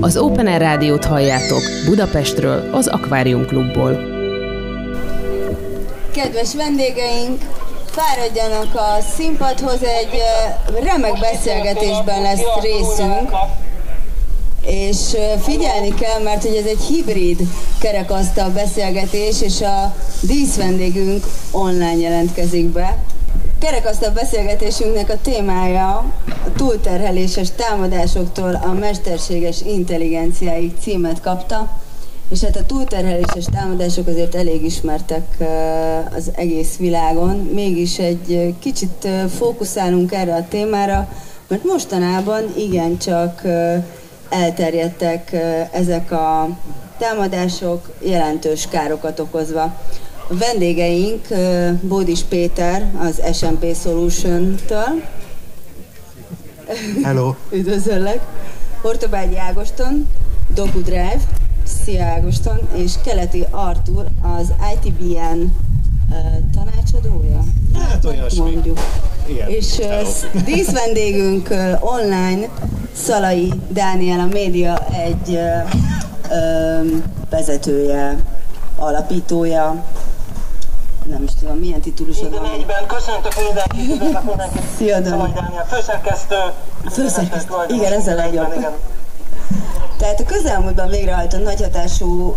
Az Open Air Rádiót halljátok Budapestről, az Akvárium Klubból. Kedves vendégeink, fáradjanak a színpadhoz, egy remek beszélgetésben lesz részünk, és figyelni kell, mert hogy ez egy hibrid kerekasztal beszélgetés, és a díszvendégünk online jelentkezik be. Kerekasztal beszélgetésünknek a témája a túlterheléses támadásoktól a mesterséges intelligenciáig címet kapta, és hát a túlterheléses támadások azért elég ismertek az egész világon, mégis egy kicsit fókuszálunk erre a témára, mert mostanában igencsak elterjedtek ezek a támadások jelentős károkat okozva. Vendégeink Bódis Péter az SMP Solution-től. Hello! Üdvözöllek! Hortobágyi Ágoston, Doku Drive, Szia Ágoston, és Keleti Artur az ITBN uh, tanácsadója? Hát olyasmi. Mondjuk. Igen. És uh, díszvendégünk uh, online Szalai Dániel, a média egy uh, uh, vezetője, alapítója, nem is tudom, milyen titulusod van. Minden köszöntök mindenkit, üdvözlök mindenkit. Szia, Dani. Főszerkesztő. Főszerkesztő, igen, ez a legjobb. Igen. Tehát a közelmúltban végrehajtott nagyhatású uh,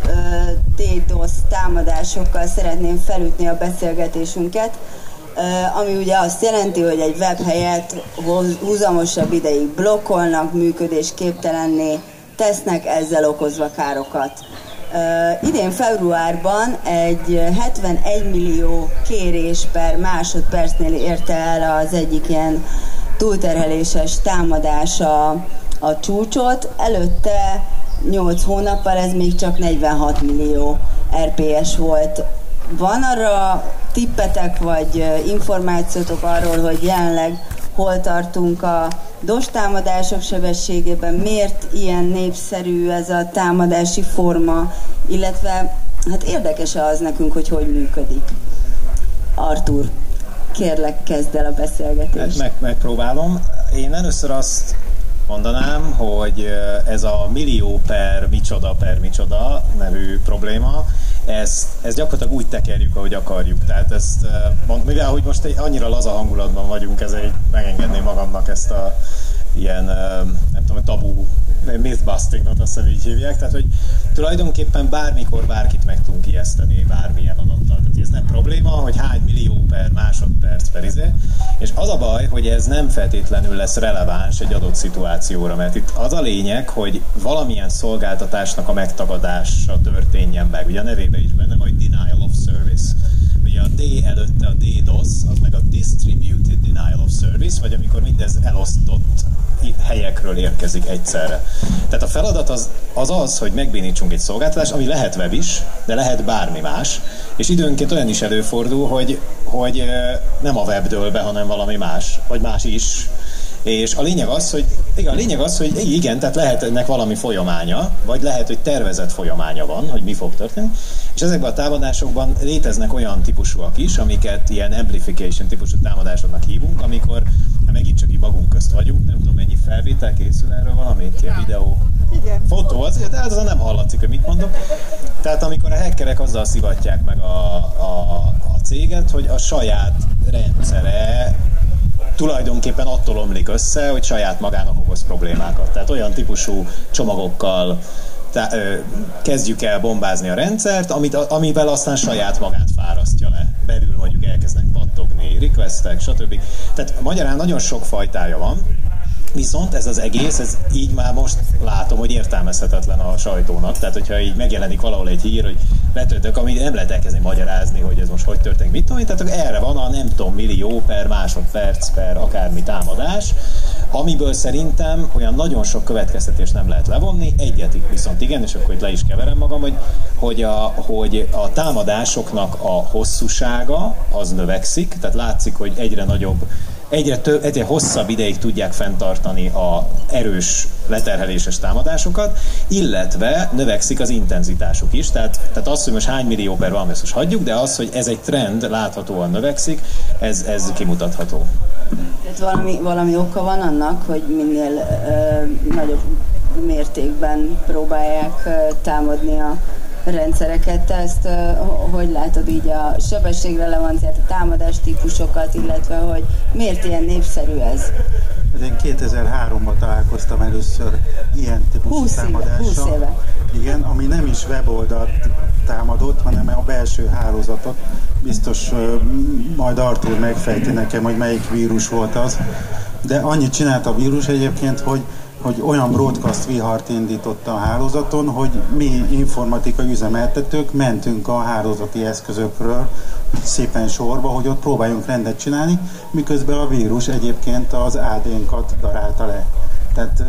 DDoS támadásokkal szeretném felütni a beszélgetésünket, uh, ami ugye azt jelenti, hogy egy webhelyet húzamosabb ideig blokkolnak, működésképtelenné tesznek, ezzel okozva károkat. Idén februárban egy 71 millió kérés per másodpercnél érte el az egyik ilyen túlterheléses támadása a csúcsot, előtte 8 hónappal ez még csak 46 millió RPS volt. Van arra tippetek vagy információtok arról, hogy jelenleg hol tartunk a DOS támadások sebességében, miért ilyen népszerű ez a támadási forma, illetve hát érdekes az nekünk, hogy hogy működik. Artur, kérlek kezd el a beszélgetést. Meg, megpróbálom. Én először azt mondanám, hogy ez a millió per micsoda per micsoda nevű probléma, ezt, ezt gyakorlatilag úgy tekerjük, ahogy akarjuk. Tehát ezt, mivel hogy most egy annyira laza hangulatban vagyunk, ezért megengedném magamnak ezt a ilyen, nem tudom, tabu mythbustingot, azt hiszem így hívják, tehát hogy tulajdonképpen bármikor bárkit meg tudunk ijeszteni bármilyen adattal. Tehát ez nem probléma, hogy hány millió per másodperc per izé, és az a baj, hogy ez nem feltétlenül lesz releváns egy adott szituációra, mert itt az a lényeg, hogy valamilyen szolgáltatásnak a megtagadása történjen meg. Ugye a nevébe is benne, hogy denial of service. Ugye a D előtte a DDoS, az meg a distributed denial of service, vagy amikor mindez elosztott helyekről érkezik egyszerre. Tehát a feladat az az, az hogy megbénítsunk egy szolgáltatást, ami lehet web is, de lehet bármi más, és időnként olyan is előfordul, hogy, hogy nem a web dől be, hanem valami más, vagy más is, és a lényeg az, hogy igen, a lényeg az, hogy igen, tehát lehet ennek valami folyamánya, vagy lehet, hogy tervezett folyamánya van, hogy mi fog történni, és ezekben a támadásokban léteznek olyan típusúak is, amiket ilyen amplification típusú támadásoknak hívunk, amikor hát megint csak így magunk közt vagyunk, nem tudom mennyi felvétel készül erről valamit, ilyen videó, igen. fotó, az, de az nem hallatszik, hogy mit mondok. Tehát amikor a hackerek azzal szivatják meg a, a, a céget, hogy a saját rendszere tulajdonképpen attól omlik össze, hogy saját magának okoz problémákat. Tehát olyan típusú csomagokkal tá- ö, kezdjük el bombázni a rendszert, amit, amivel aztán saját magát fárasztja le. Belül mondjuk elkezdnek pattogni, requestek, stb. Tehát magyarán nagyon sok fajtája van, Viszont ez az egész, ez így már most látom, hogy értelmezhetetlen a sajtónak. Tehát, hogyha így megjelenik valahol egy hír, hogy betöltök, amit nem lehet elkezdeni magyarázni, hogy ez most hogy történik, mit tudom, tehát erre van a nem tudom, millió per másodperc per akármi támadás, amiből szerintem olyan nagyon sok következtetés nem lehet levonni, egyetik viszont igen, és akkor itt le is keverem magam, hogy, hogy, a, hogy a támadásoknak a hosszúsága az növekszik, tehát látszik, hogy egyre nagyobb egyre, több, egyre hosszabb ideig tudják fenntartani a erős leterheléses támadásokat, illetve növekszik az intenzitásuk is. Tehát, tehát az, hogy most hány millió per van, ezt most hagyjuk, de az, hogy ez egy trend láthatóan növekszik, ez, ez kimutatható. Tehát valami, valami oka van annak, hogy minél ö, nagyobb mértékben próbálják támadni a rendszereket. Te ezt hogy látod így a sebességrelevanciát, a támadás típusokat, illetve hogy miért ilyen népszerű ez? Hát én 2003-ban találkoztam először ilyen típusú 20 támadással. 20 éve. Igen, ami nem is weboldalt támadott, hanem a belső hálózatot. Biztos majd Artur megfejti nekem, hogy melyik vírus volt az. De annyit csinált a vírus egyébként, hogy hogy olyan broadcast vihart indította a hálózaton, hogy mi informatikai üzemeltetők mentünk a hálózati eszközökről szépen sorba, hogy ott próbáljunk rendet csinálni, miközben a vírus egyébként az AD-nkat darálta le. Tehát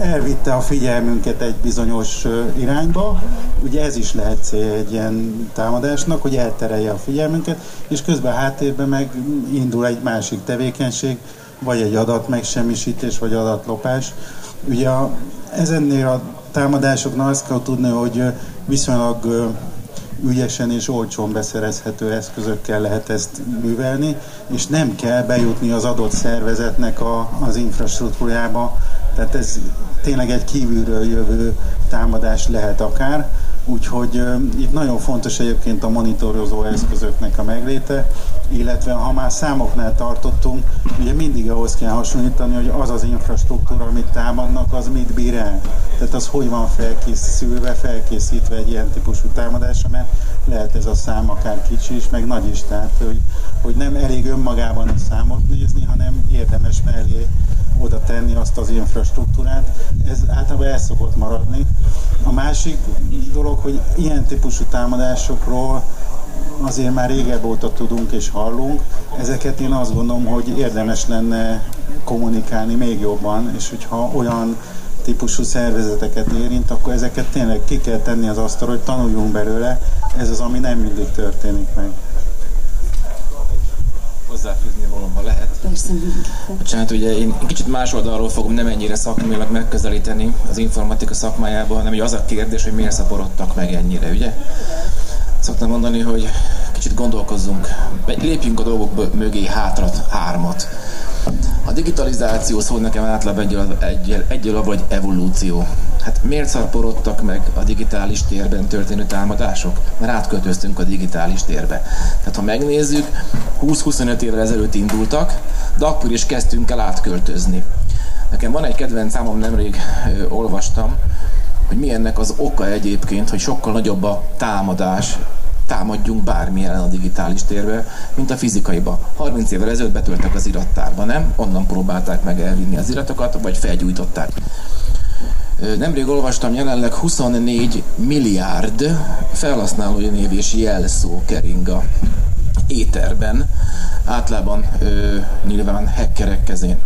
elvitte a figyelmünket egy bizonyos irányba, ugye ez is lehet cél egy ilyen támadásnak, hogy elterelje a figyelmünket, és közben háttérben meg indul egy másik tevékenység, vagy egy adatmegsemmisítés, vagy adatlopás. Ugye a, ezennél a támadásoknál azt kell tudni, hogy viszonylag ügyesen és olcsón beszerezhető eszközökkel lehet ezt művelni, és nem kell bejutni az adott szervezetnek a, az infrastruktúrájába, tehát ez tényleg egy kívülről jövő támadás lehet akár, úgyhogy uh, itt nagyon fontos egyébként a monitorozó eszközöknek a megléte, illetve ha már számoknál tartottunk, ugye mindig ahhoz kell hasonlítani, hogy az az infrastruktúra, amit támadnak, az mit bír el. Tehát az hogy van felkészülve, felkészítve egy ilyen típusú támadásra, mert lehet ez a szám akár kicsi is, meg nagy is, tehát hogy, hogy nem elég önmagában a számot nézni, hanem érdemes mellé oda tenni azt az infrastruktúrát. Ez általában el szokott maradni. A másik dolog, hogy ilyen típusú támadásokról azért már régebb óta tudunk és hallunk. Ezeket én azt gondolom, hogy érdemes lenne kommunikálni még jobban, és hogyha olyan típusú szervezeteket érint, akkor ezeket tényleg ki kell tenni az asztalra, hogy tanuljunk belőle. Ez az, ami nem mindig történik meg hozzáfűzni valóban lehet. Persze, Bocsánat, ugye én kicsit más oldalról fogom nem ennyire szakmailag megközelíteni az informatika szakmájában, hanem ugye az a kérdés, hogy miért szaporodtak meg ennyire, ugye? Szoktam mondani, hogy kicsit gondolkozzunk, lépjünk a dolgok mögé hátra hármat. A digitalizáció szó nekem általában egy, egy, egy vagy evolúció. Hát miért szaporodtak meg a digitális térben történő támadások? Mert átköltöztünk a digitális térbe. Tehát ha megnézzük, 20-25 évvel ezelőtt indultak, de akkor is kezdtünk el átköltözni. Nekem van egy kedvenc számom, nemrég ö, olvastam, hogy mi ennek az oka egyébként, hogy sokkal nagyobb a támadás támadjunk bármilyen a digitális térbe, mint a fizikaiba. 30 évvel ezelőtt betöltek az irattárba, nem? Onnan próbálták meg elvinni az iratokat, vagy felgyújtották. Nemrég olvastam, jelenleg 24 milliárd felhasználói név és jelszó kering a éterben, általában ö, nyilván hackerek kezén.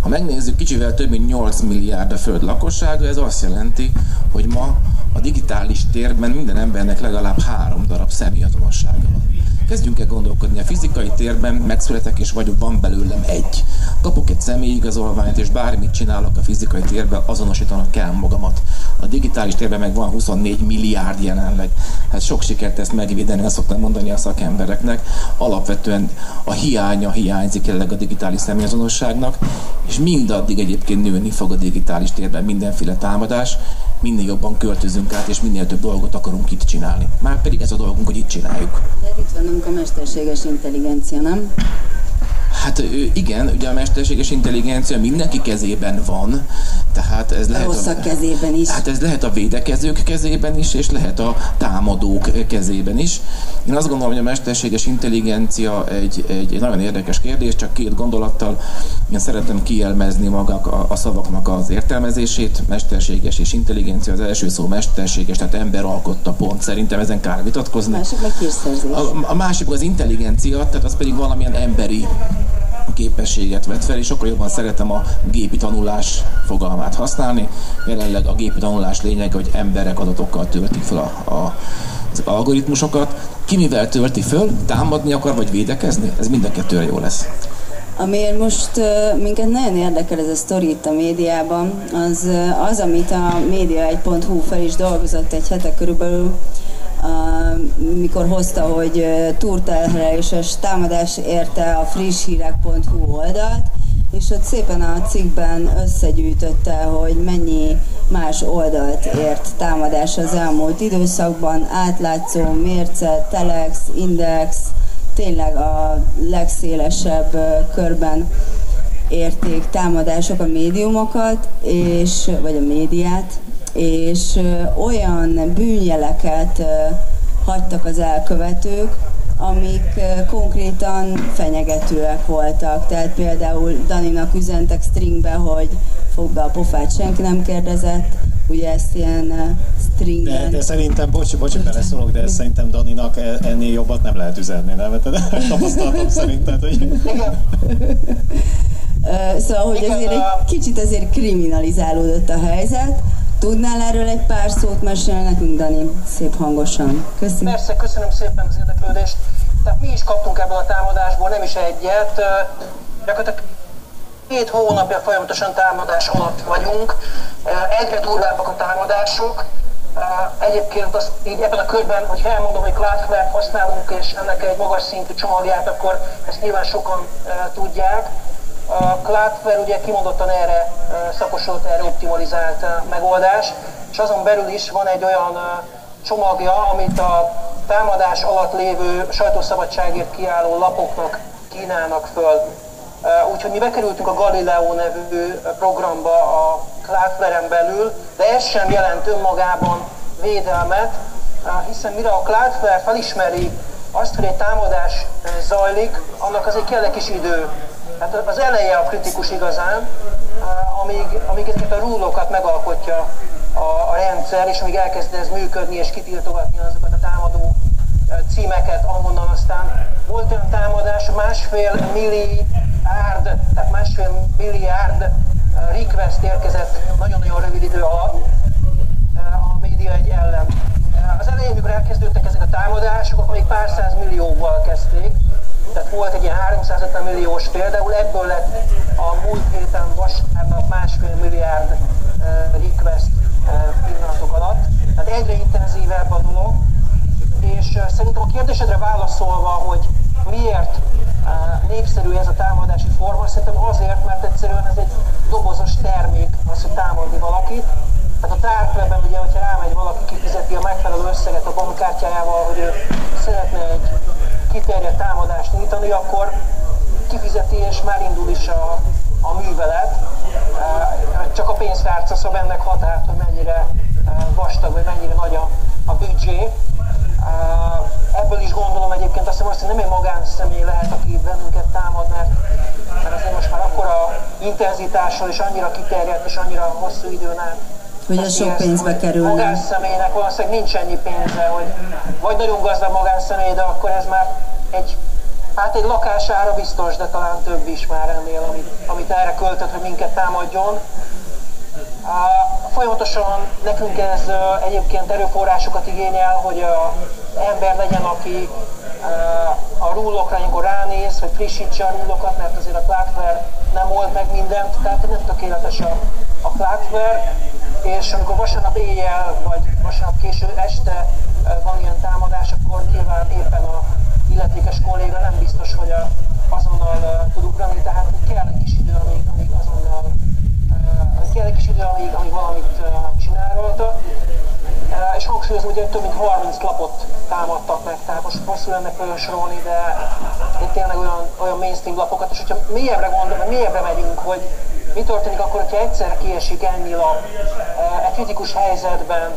Ha megnézzük, kicsivel több mint 8 milliárd a föld lakossága, ez azt jelenti, hogy ma a digitális térben minden embernek legalább három darab személyazonossága van. Kezdjünk el gondolkodni, a fizikai térben megszületek és vagyok, van belőlem egy. Kapok egy személyigazolványt, és bármit csinálok a fizikai térben, azonosítanak kell magamat. A digitális térben meg van 24 milliárd jelenleg. Hát sok sikert ezt megvédeni, azt szoktam mondani a szakembereknek. Alapvetően a hiánya hiányzik jelenleg a digitális személyazonosságnak, és mindaddig egyébként nőni fog a digitális térben mindenféle támadás, minél jobban költözünk át, és minél több dolgot akarunk itt csinálni. Már pedig ez a dolgunk, hogy itt csináljuk. De itt van a mesterséges intelligencia, nem? Hát igen, ugye a mesterséges intelligencia mindenki kezében van, tehát ez lehet a, a kezében is. Hát ez lehet a védekezők kezében is, és lehet a támadók kezében is. Én azt gondolom, hogy a mesterséges intelligencia egy, egy nagyon érdekes kérdés, csak két gondolattal én szeretem kielmezni magak a, a szavaknak az értelmezését. Mesterséges és intelligencia, az első szó mesterséges, tehát ember alkotta pont. Szerintem ezen kár vitatkozni. A másik meg A, a másik az intelligencia, tehát az pedig valamilyen emberi képességet vet fel, és sokkal jobban szeretem a gépi tanulás fogalmát használni. Jelenleg a gépi tanulás lényeg, hogy emberek adatokkal töltik fel a, a, az algoritmusokat. Ki mivel tölti föl, támadni akar, vagy védekezni? Ez mind a kettőre jó lesz. Amiért most minket nagyon érdekel ez a sztori itt a médiában, az az, amit a média1.hu fel is dolgozott egy hete körülbelül, mikor hozta, hogy túrterhelés és támadás érte a frisshírek.hu oldalt, és ott szépen a cikkben összegyűjtötte, hogy mennyi más oldalt ért támadás az elmúlt időszakban, átlátszó, mérce, telex, index, tényleg a legszélesebb körben érték támadások a médiumokat, és, vagy a médiát, és olyan bűnjeleket hagytak az elkövetők, amik konkrétan fenyegetőek voltak. Tehát például Daninak üzentek stringbe, hogy fog be a pofát, senki nem kérdezett, ugye ezt ilyen stringen... De, de szerintem, bocs, bocs, beleszólok, de szerintem Daninak e, ennél jobbat nem lehet üzenni, nem? Tapasztalatom szerint, tehát, hogy... Szóval, hogy azért egy kicsit azért kriminalizálódott a helyzet. Tudnál erről egy pár szót mesélni nekünk, Dani? Szép hangosan. Köszönöm. Persze, köszönöm szépen az érdeklődést. Tehát mi is kaptunk ebből a támadásból, nem is egyet. Gyakorlatilag két hónapja folyamatosan támadás alatt vagyunk. Egyre durvábbak a támadások. Egyébként azt így ebben a körben, hogy elmondom, hogy Cloudflare használunk, és ennek egy magas szintű csomagját, akkor ezt nyilván sokan tudják. A Cloudflare ugye kimondottan erre szakosult, erre optimalizált megoldás, és azon belül is van egy olyan csomagja, amit a támadás alatt lévő sajtószabadságért kiálló lapoknak kínálnak föl. Úgyhogy mi bekerültünk a Galileo nevű programba a Cloudflare-en belül, de ez sem jelent önmagában védelmet, hiszen mire a Cloudflare felismeri azt, hogy egy támadás zajlik, annak azért kell egy kis idő. Hát az eleje a kritikus igazán, amíg, amíg ezeket a rúlokat megalkotja a, a rendszer, és amíg elkezd ez működni és kitiltogatni azokat a támadó címeket, ahonnan aztán volt olyan támadás, másfél milliárd, tehát másfél milliárd request érkezett nagyon-nagyon rövid idő alatt a média egy ellen. Az elején, mikor elkezdődtek ezek a támadások, akkor még pár száz millióval kezdték, tehát volt egy ilyen 350 milliós például, ebből lett a múlt héten vasárnap másfél milliárd request pillanatok alatt. Tehát egyre intenzívebb a dolog, és szerintem a kérdésedre válaszolva, hogy miért népszerű ez a támadási forma, szerintem azért, mert egyszerűen ez egy dobozos termék, az, hogy támadni valakit. Tehát a tárkleben ugye, hogyha rámegy valaki, kifizeti a megfelelő összeget a bankkártyájával, hogy ő szeretne egy kiterjedt támadást nyújtani, akkor kifizeti és már indul is a, a művelet. Csak a pénztárca szab ennek határt, hogy mennyire vastag, vagy mennyire nagy a, a büdzsé. Ebből is gondolom egyébként azt hiszem, hogy nem egy magánszemély lehet, aki bennünket támad, mert, mert azért most már akkora intenzitással és annyira kiterjedt és annyira hosszú időn át hogy ez sok pénzbe kerül. Magánszemélynek valószínűleg nincs ennyi pénze, hogy vagy nagyon gazdag magánszemély, de akkor ez már egy, hát egy lakására biztos, de talán több is már ennél, amit, amit erre költött, hogy minket támadjon. Uh, folyamatosan nekünk ez egyébként erőforrásokat igényel, hogy uh, ember legyen, aki a rúlokra amikor ránéz, hogy frissítse a rúlokat, mert azért a Cloudflare nem old meg mindent, tehát nem tökéletes a, a Cloudflare, és amikor vasárnap éjjel, vagy vasárnap késő este van ilyen támadás, akkor nyilván éppen a illetékes kolléga nem biztos, hogy a, azonnal tud ugrani, tehát kell egy kis idő, amíg, amíg azonnal kell egy kis idő, amíg, amíg valamit csinál rajta. És hangsúlyozom, hogy több mint 30 lapot támadtak meg, tehát most hosszú lenne felsorolni, de, de tényleg olyan, olyan mainstream lapokat, és hogyha mélyebbre gondolom, mélyebbre megyünk, hogy mi történik akkor, hogyha egyszer kiesik ennyi lap egy kritikus helyzetben,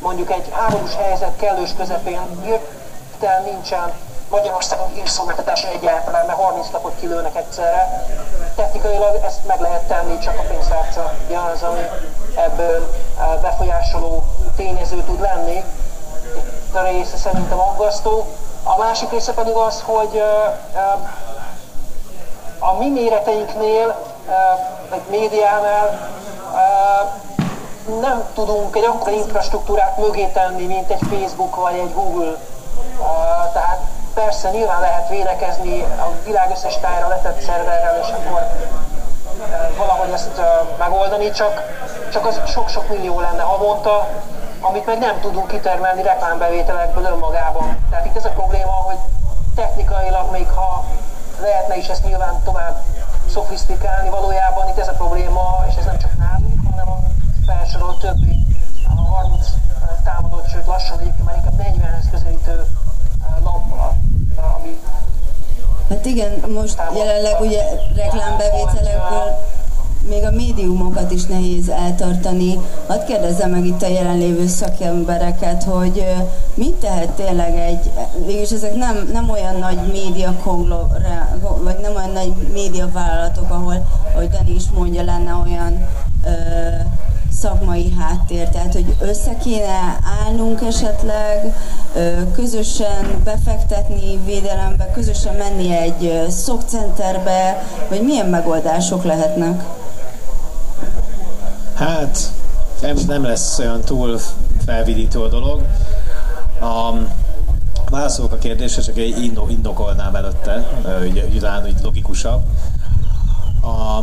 mondjuk egy háborús helyzet kellős közepén, hirtelen nincsen Magyarországon hírszolgáltatás egyáltalán, mert 30 lapot kilőnek egyszerre. Technikailag ezt meg lehet tenni, csak a pénztárca az, ami ebből befolyásoló tényező tud lenni. Itt a része szerintem aggasztó. A másik része pedig az, hogy a mi méreteinknél meg médiánál nem tudunk egy akkora infrastruktúrát mögé tenni, mint egy Facebook vagy egy Google. Tehát persze nyilván lehet védekezni a világ összes tájra letett szerverrel, és akkor valahogy ezt megoldani, csak, csak az sok-sok millió lenne havonta, amit meg nem tudunk kitermelni reklámbevételekből önmagában. Tehát itt ez a probléma, hogy technikailag még ha lehetne is ezt nyilván tovább szofisztikálni valójában. Itt ez a probléma, és ez nem csak nálunk, hanem a felsorolt többi a 30 támadott, sőt lassan egyébként már inkább 40-hez közelítő lappal, ami Hát igen, most jelenleg ugye reklámbevételekből még a médiumokat is nehéz eltartani. Hadd kérdezzem meg itt a jelenlévő szakembereket, hogy mit tehet tényleg egy, végülis ezek nem, nem olyan nagy média vagy nem olyan nagy média vállalatok, ahol, ahogy Dani is mondja, lenne olyan ö, szakmai háttér, tehát hogy össze kéne állnunk esetleg, közösen befektetni védelembe, közösen menni egy szokcenterbe, vagy milyen megoldások lehetnek? Hát nem, nem lesz olyan túl felvidító a dolog. A, válaszolok a kérdésre, csak egy indokolnám előtte, ugye, ugye, ugye logikusabb. A,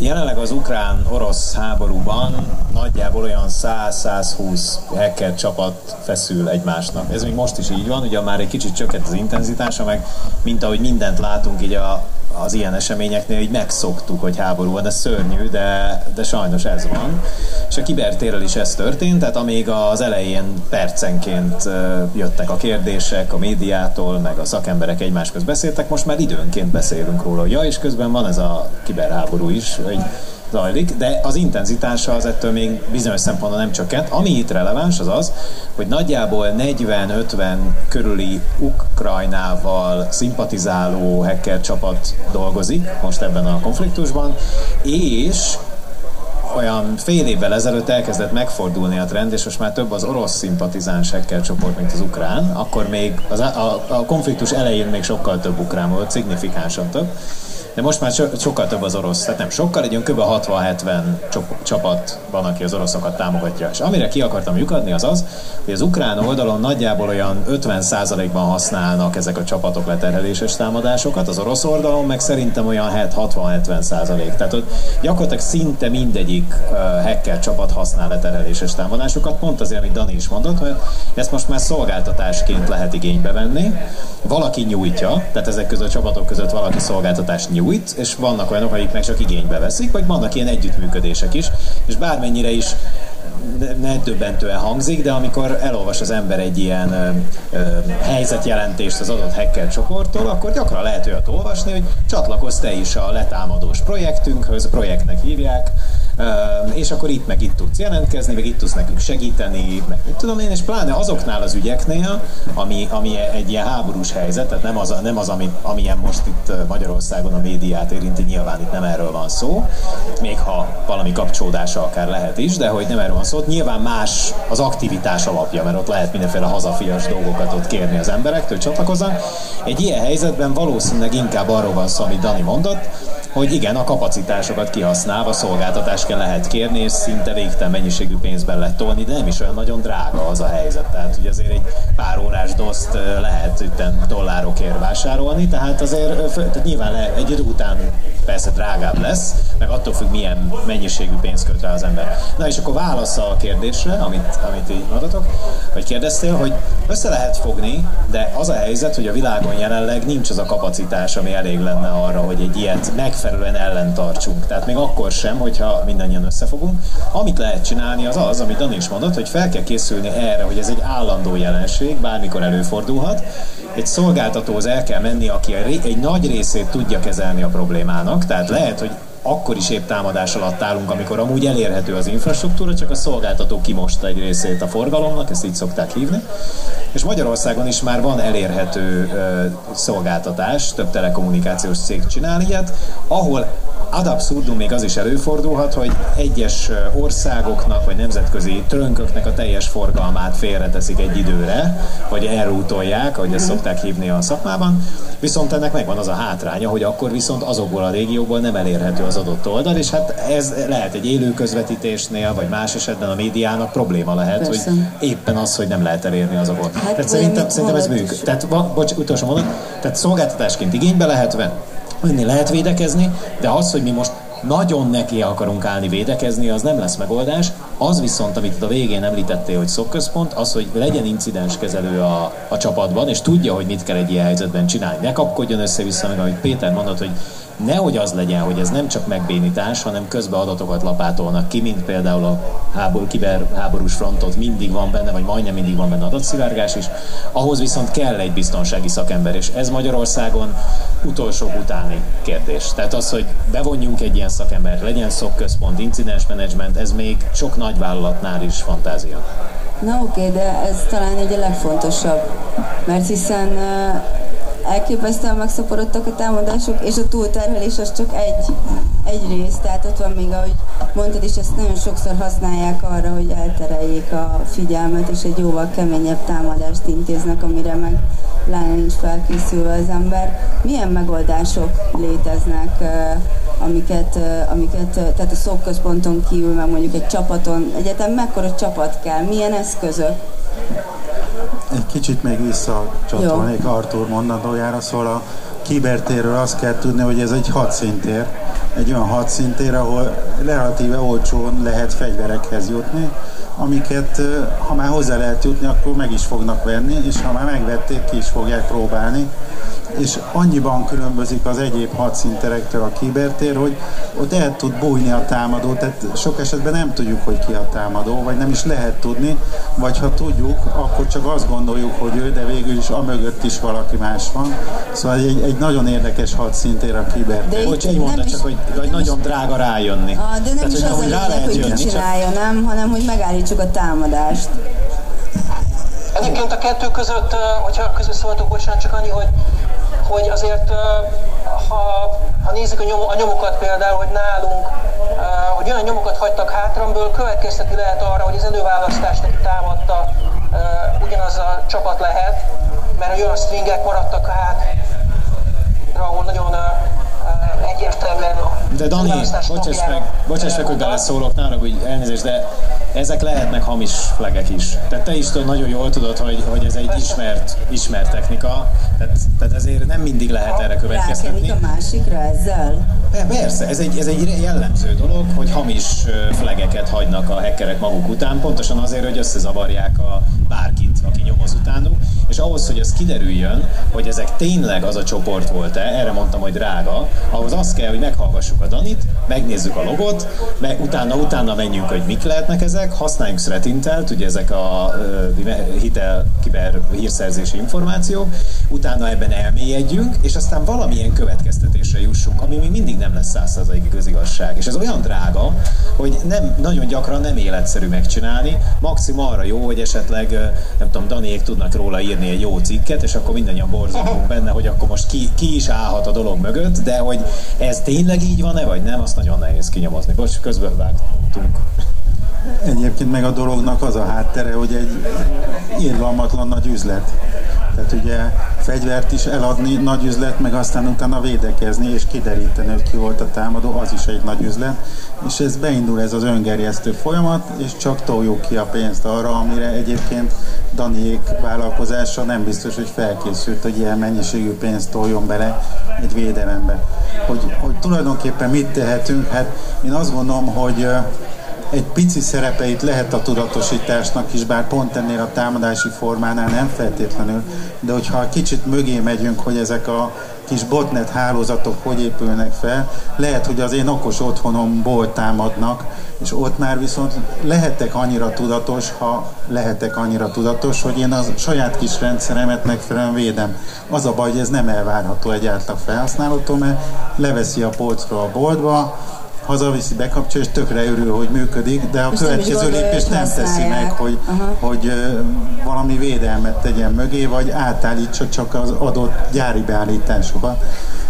Jelenleg az ukrán-orosz háborúban nagyjából olyan 100-120 hacker csapat feszül egymásnak. Ez még most is így van, ugye már egy kicsit csökkent az intenzitása, meg mint ahogy mindent látunk így a az ilyen eseményeknél így megszoktuk, hogy háború van, ez szörnyű, de, de sajnos ez van. És a kibertérrel is ez történt, tehát amíg az elején percenként jöttek a kérdések a médiától, meg a szakemberek egymás közt beszéltek, most már időnként beszélünk róla, ja, és közben van ez a kiberháború is, hogy zajlik, de az intenzitása az ettől még bizonyos szempontból nem csökkent. Ami itt releváns az az, hogy nagyjából 40-50 körüli Ukrajnával szimpatizáló hacker csapat dolgozik most ebben a konfliktusban, és olyan fél évvel ezelőtt elkezdett megfordulni a trend, és most már több az orosz szimpatizáns hacker csoport, mint az ukrán, akkor még az, a, a konfliktus elején még sokkal több ukrán volt, szignifikánsan több de most már so, sokkal több az orosz, tehát nem sokkal, egy kb. 60-70 csapat van, aki az oroszokat támogatja. És amire ki akartam lyukadni az az, hogy az ukrán oldalon nagyjából olyan 50%-ban használnak ezek a csapatok leterheléses támadásokat, az orosz oldalon meg szerintem olyan 60-70%. Tehát ott gyakorlatilag szinte mindegyik uh, hacker csapat használ leterheléses támadásokat, pont azért, amit Dani is mondott, hogy ezt most már szolgáltatásként lehet igénybe venni. Valaki nyújtja, tehát ezek között a csapatok között valaki szolgáltatást nyújt, nyújt, és vannak olyanok, akik meg csak igénybe veszik, vagy vannak ilyen együttműködések is, és bármennyire is megdöbbentően hangzik, de amikor elolvas az ember egy ilyen ö, ö, helyzetjelentést az adott hacker csoporttól, akkor gyakran lehet olyat olvasni, hogy csatlakozz te is a letámadós projektünkhöz, projektnek hívják, és akkor itt meg itt tudsz jelentkezni, meg itt tudsz nekünk segíteni, meg mit tudom én, és pláne azoknál az ügyeknél, ami, ami egy ilyen háborús helyzet, tehát nem az, nem az ami, amilyen most itt Magyarországon a médiát érinti, nyilván itt nem erről van szó, még ha valami kapcsolódása akár lehet is, de hogy nem erről van szó, nyilván más az aktivitás alapja, mert ott lehet mindenféle hazafias dolgokat ott kérni az emberektől, csatlakozzanak. Egy ilyen helyzetben valószínűleg inkább arról van szó, amit Dani mondott, hogy igen, a kapacitásokat kihasználva szolgáltatást kell lehet kérni, és szinte végtelen mennyiségű pénzben lehet tolni, de nem is olyan nagyon drága az a helyzet. Tehát, hogy azért egy pár órás doszt lehet ütten dollárokért vásárolni, tehát azért tehát nyilván egy idő után persze drágább lesz, meg attól függ, milyen mennyiségű pénzt köt rá az ember. Na és akkor válasza a kérdésre, amit, amit így mondatok, vagy kérdeztél, hogy össze lehet fogni, de az a helyzet, hogy a világon jelenleg nincs az a kapacitás, ami elég lenne arra, hogy egy ilyet megfelelően ellentartsunk. Tehát még akkor sem, hogyha mindannyian összefogunk. Amit lehet csinálni az az, amit Dani is mondott, hogy fel kell készülni erre, hogy ez egy állandó jelenség, bármikor előfordulhat. Egy szolgáltatóhoz el kell menni, aki egy nagy részét tudja kezelni a problémának, tehát lehet, hogy akkor is épp támadás alatt állunk, amikor amúgy elérhető az infrastruktúra, csak a szolgáltató kimosta egy részét a forgalomnak, ezt így szokták hívni. És Magyarországon is már van elérhető ö, szolgáltatás, több telekommunikációs cég csinál ilyet, ahol ad abszurdum még az is előfordulhat, hogy egyes országoknak vagy nemzetközi trönköknek a teljes forgalmát félreteszik egy időre, vagy elrútolják, ahogy ezt szokták hívni a szakmában, viszont ennek megvan az a hátránya, hogy akkor viszont azokból a régióból nem elérhető az adott oldal, és hát ez lehet egy élő közvetítésnél, vagy más esetben a médiának probléma lehet, Persze. hogy éppen az, hogy nem lehet elérni azokat. Hát tehát szerintem, szerintem ez működik. Tehát, bocs, utolsó mondat, tehát szolgáltatásként igénybe lehet venni, venni, lehet védekezni, de az, hogy mi most nagyon neki akarunk állni védekezni, az nem lesz megoldás. Az viszont, amit a végén említettél, hogy szokközpont, az, hogy legyen incidenskezelő a, a csapatban, és tudja, hogy mit kell egy ilyen helyzetben csinálni. Ne kapkodjon össze-vissza, meg amit Péter mondott, hogy nehogy az legyen, hogy ez nem csak megbénítás, hanem közben adatokat lapátolnak ki, mint például a háború, kiberháborús frontot mindig van benne, vagy majdnem mindig van benne adatszivárgás is, ahhoz viszont kell egy biztonsági szakember, és ez Magyarországon utolsó utáni kérdés. Tehát az, hogy bevonjunk egy ilyen szakembert, legyen szokközpont, incidens management, ez még sok nagyvállalatnál is fantázia. Na oké, okay, de ez talán egy a legfontosabb, mert hiszen elképesztően megszaporodtak a támadások, és a túlterhelés az csak egy, egy rész, tehát ott van még, ahogy mondtad is, ezt nagyon sokszor használják arra, hogy eltereljék a figyelmet, és egy jóval keményebb támadást intéznek, amire meg pláne nincs felkészülve az ember. Milyen megoldások léteznek, amiket, amiket tehát a szóközponton kívül, meg mondjuk egy csapaton, egyetem mekkora csapat kell, milyen eszközök? Egy kicsit még visszacsatolnék Artur mondandójára, szóval a kibertérről azt kell tudni, hogy ez egy hadszintér, egy olyan hadszintér, ahol relatíve olcsón lehet fegyverekhez jutni, amiket ha már hozzá lehet jutni, akkor meg is fognak venni, és ha már megvették, ki is fogják próbálni és annyiban különbözik az egyéb hadszinterektől a kibertér, hogy ott el tud bújni a támadó, tehát sok esetben nem tudjuk, hogy ki a támadó, vagy nem is lehet tudni, vagy ha tudjuk, akkor csak azt gondoljuk, hogy ő, de végül is a mögött is valaki más van. Szóval egy, egy nagyon érdekes hadszintér a kibertér. Bocs, egy mondat csak, hogy, hogy nagyon drága rájönni. A, de nem Tehát, is hogy, az hogy rá lehet hogy jönni, csinálja, csak... nem, hanem hogy megállítsuk a támadást. Egyébként a kettő között, hogyha közösszóltok, bocsánat, csak annyi, hogy hogy azért, ha, ha nézzük a, nyom, a nyomokat például, hogy nálunk, hogy olyan nyomokat hagytak hátra, amiből következteti lehet arra, hogy az előválasztást, aki támadta, ugyanaz a csapat lehet, mert olyan stringek maradtak hát, ahol nagyon egyértelműen De Dani, bocsáss meg, bocsáss meg, hogy beleszólok, ne hogy elnézést, de ezek lehetnek hamis flegek is. Tehát te is tudod, nagyon jól tudod, hogy, hogy ez egy ismert, ismert technika, tehát, tehát ezért nem mindig lehet erre következtetni. a másikra ezzel? Persze, ez egy, ez egy jellemző dolog, hogy hamis flegeket hagynak a hackerek maguk után, pontosan azért, hogy összezavarják a bárkit, aki nyomoz utánuk, és ahhoz, hogy ez kiderüljön, hogy ezek tényleg az a csoport volt-e, erre mondtam, hogy drága, ahhoz az kell, hogy meghallgassuk a Danit, megnézzük a logot, meg utána, utána menjünk, hogy mik lehetnek ezek, használjunk threat ugye ezek a uh, hitel, kiber hírszerzési információk, utána ebben elmélyedjünk, és aztán valamilyen következtetésre jussunk, ami még mindig nem lesz százszerzalékig közigazság. És ez olyan drága, hogy nem, nagyon gyakran nem életszerű megcsinálni, maximum arra jó, hogy esetleg, nem tudom, Daniék tudnak róla írni egy jó cikket, és akkor mindannyian borzongunk benne, hogy akkor most ki, ki is állhat a dolog mögött, de hogy ez tényleg így van-e, vagy nem, azt nagyon nehéz kinyomozni. Most közben vágtunk. Egyébként meg a dolognak az a háttere, hogy egy irgalmatlan nagy üzlet. Tehát ugye fegyvert is eladni nagy üzlet, meg aztán utána védekezni és kideríteni, hogy ki volt a támadó, az is egy nagy üzlet. És ez beindul ez az öngerjesztő folyamat, és csak toljuk ki a pénzt arra, amire egyébként Daniék vállalkozása nem biztos, hogy felkészült, hogy ilyen mennyiségű pénzt toljon bele egy védelembe. Hogy, hogy tulajdonképpen mit tehetünk? Hát én azt gondolom, hogy egy pici szerepeit lehet a tudatosításnak is, bár pont ennél a támadási formánál nem feltétlenül, de hogyha kicsit mögé megyünk, hogy ezek a kis botnet hálózatok hogy épülnek fel, lehet, hogy az én okos otthonomból támadnak, és ott már viszont lehetek annyira tudatos, ha lehetek annyira tudatos, hogy én a saját kis rendszeremet megfelelően védem. Az a baj, hogy ez nem elvárható egy átlag felhasználótól, mert leveszi a polcról a boltba, hazaviszi, bekapcsolja, és tökre örül, hogy működik, de a és következő lépés nem teszi meg, hogy, hogy valami védelmet tegyen mögé, vagy átállítsa csak az adott gyári beállításokat.